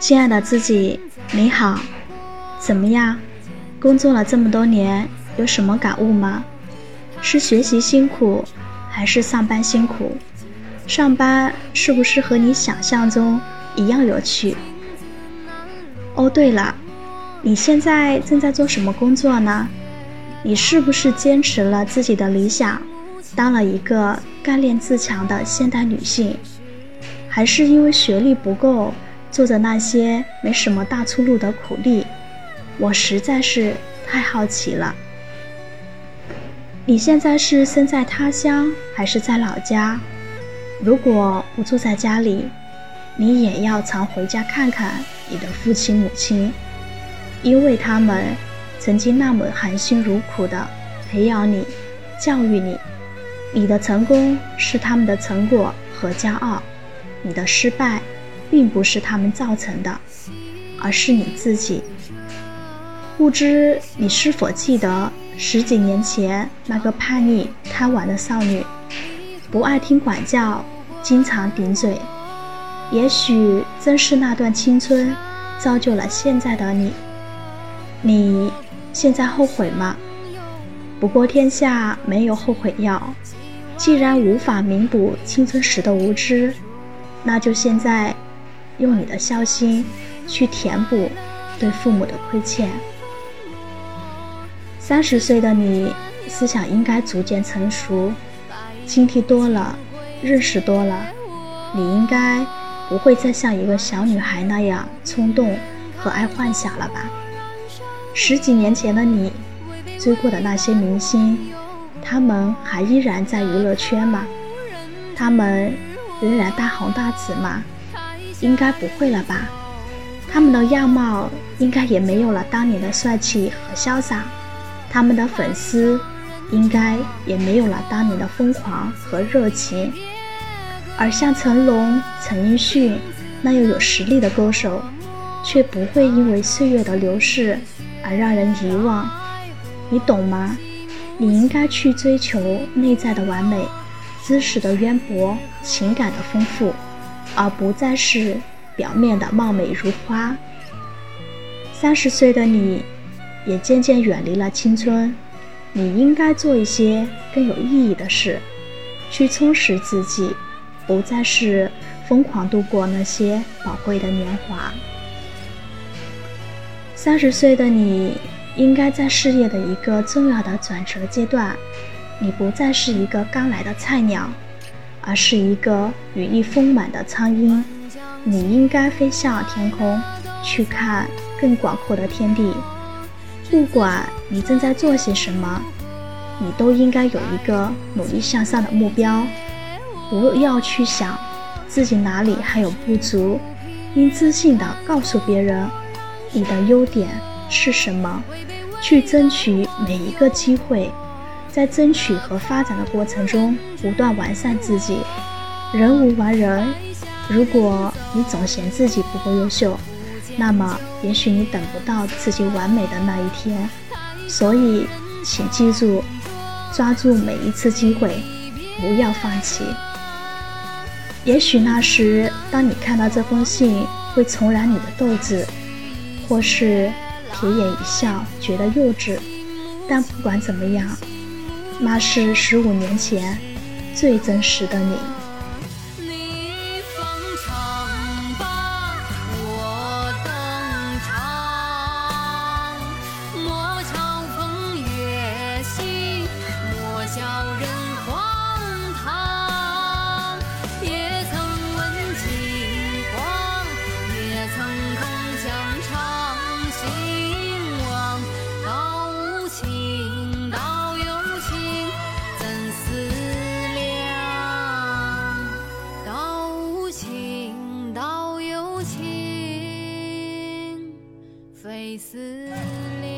亲爱的自己，你好，怎么样？工作了这么多年，有什么感悟吗？是学习辛苦，还是上班辛苦？上班是不是和你想象中一样有趣？哦，对了，你现在正在做什么工作呢？你是不是坚持了自己的理想，当了一个干练自强的现代女性？还是因为学历不够？做着那些没什么大出路的苦力，我实在是太好奇了。你现在是身在他乡还是在老家？如果不住在家里，你也要常回家看看你的父亲母亲，因为他们曾经那么含辛茹苦的培养你、教育你。你的成功是他们的成果和骄傲，你的失败。并不是他们造成的，而是你自己。不知你是否记得十几年前那个叛逆贪玩的少女，不爱听管教，经常顶嘴。也许正是那段青春，造就了现在的你。你现在后悔吗？不过天下没有后悔药。既然无法弥补青春时的无知，那就现在。用你的孝心去填补对父母的亏欠。三十岁的你，思想应该逐渐成熟，经历多了，认识多了，你应该不会再像一个小女孩那样冲动和爱幻想了吧？十几年前的你，追过的那些明星，他们还依然在娱乐圈吗？他们仍然大红大紫吗？应该不会了吧？他们的样貌应该也没有了当年的帅气和潇洒，他们的粉丝应该也没有了当年的疯狂和热情。而像成龙、陈奕迅那样有实力的歌手，却不会因为岁月的流逝而让人遗忘。你懂吗？你应该去追求内在的完美，知识的渊博，情感的丰富。而不再是表面的貌美如花。三十岁的你，也渐渐远离了青春，你应该做一些更有意义的事，去充实自己，不再是疯狂度过那些宝贵的年华。三十岁的你，应该在事业的一个重要的转折阶段，你不再是一个刚来的菜鸟。而是一个羽翼丰满的苍鹰，你应该飞向天空，去看更广阔的天地。不管你正在做些什么，你都应该有一个努力向上的目标。不要去想自己哪里还有不足，应自信地告诉别人你的优点是什么，去争取每一个机会。在争取和发展的过程中，不断完善自己。人无完人，如果你总嫌自己不够优秀，那么也许你等不到自己完美的那一天。所以，请记住，抓住每一次机会，不要放弃。也许那时，当你看到这封信，会重燃你的斗志，或是撇眼一笑，觉得幼稚。但不管怎么样。那是十五年前最真实的你。费思量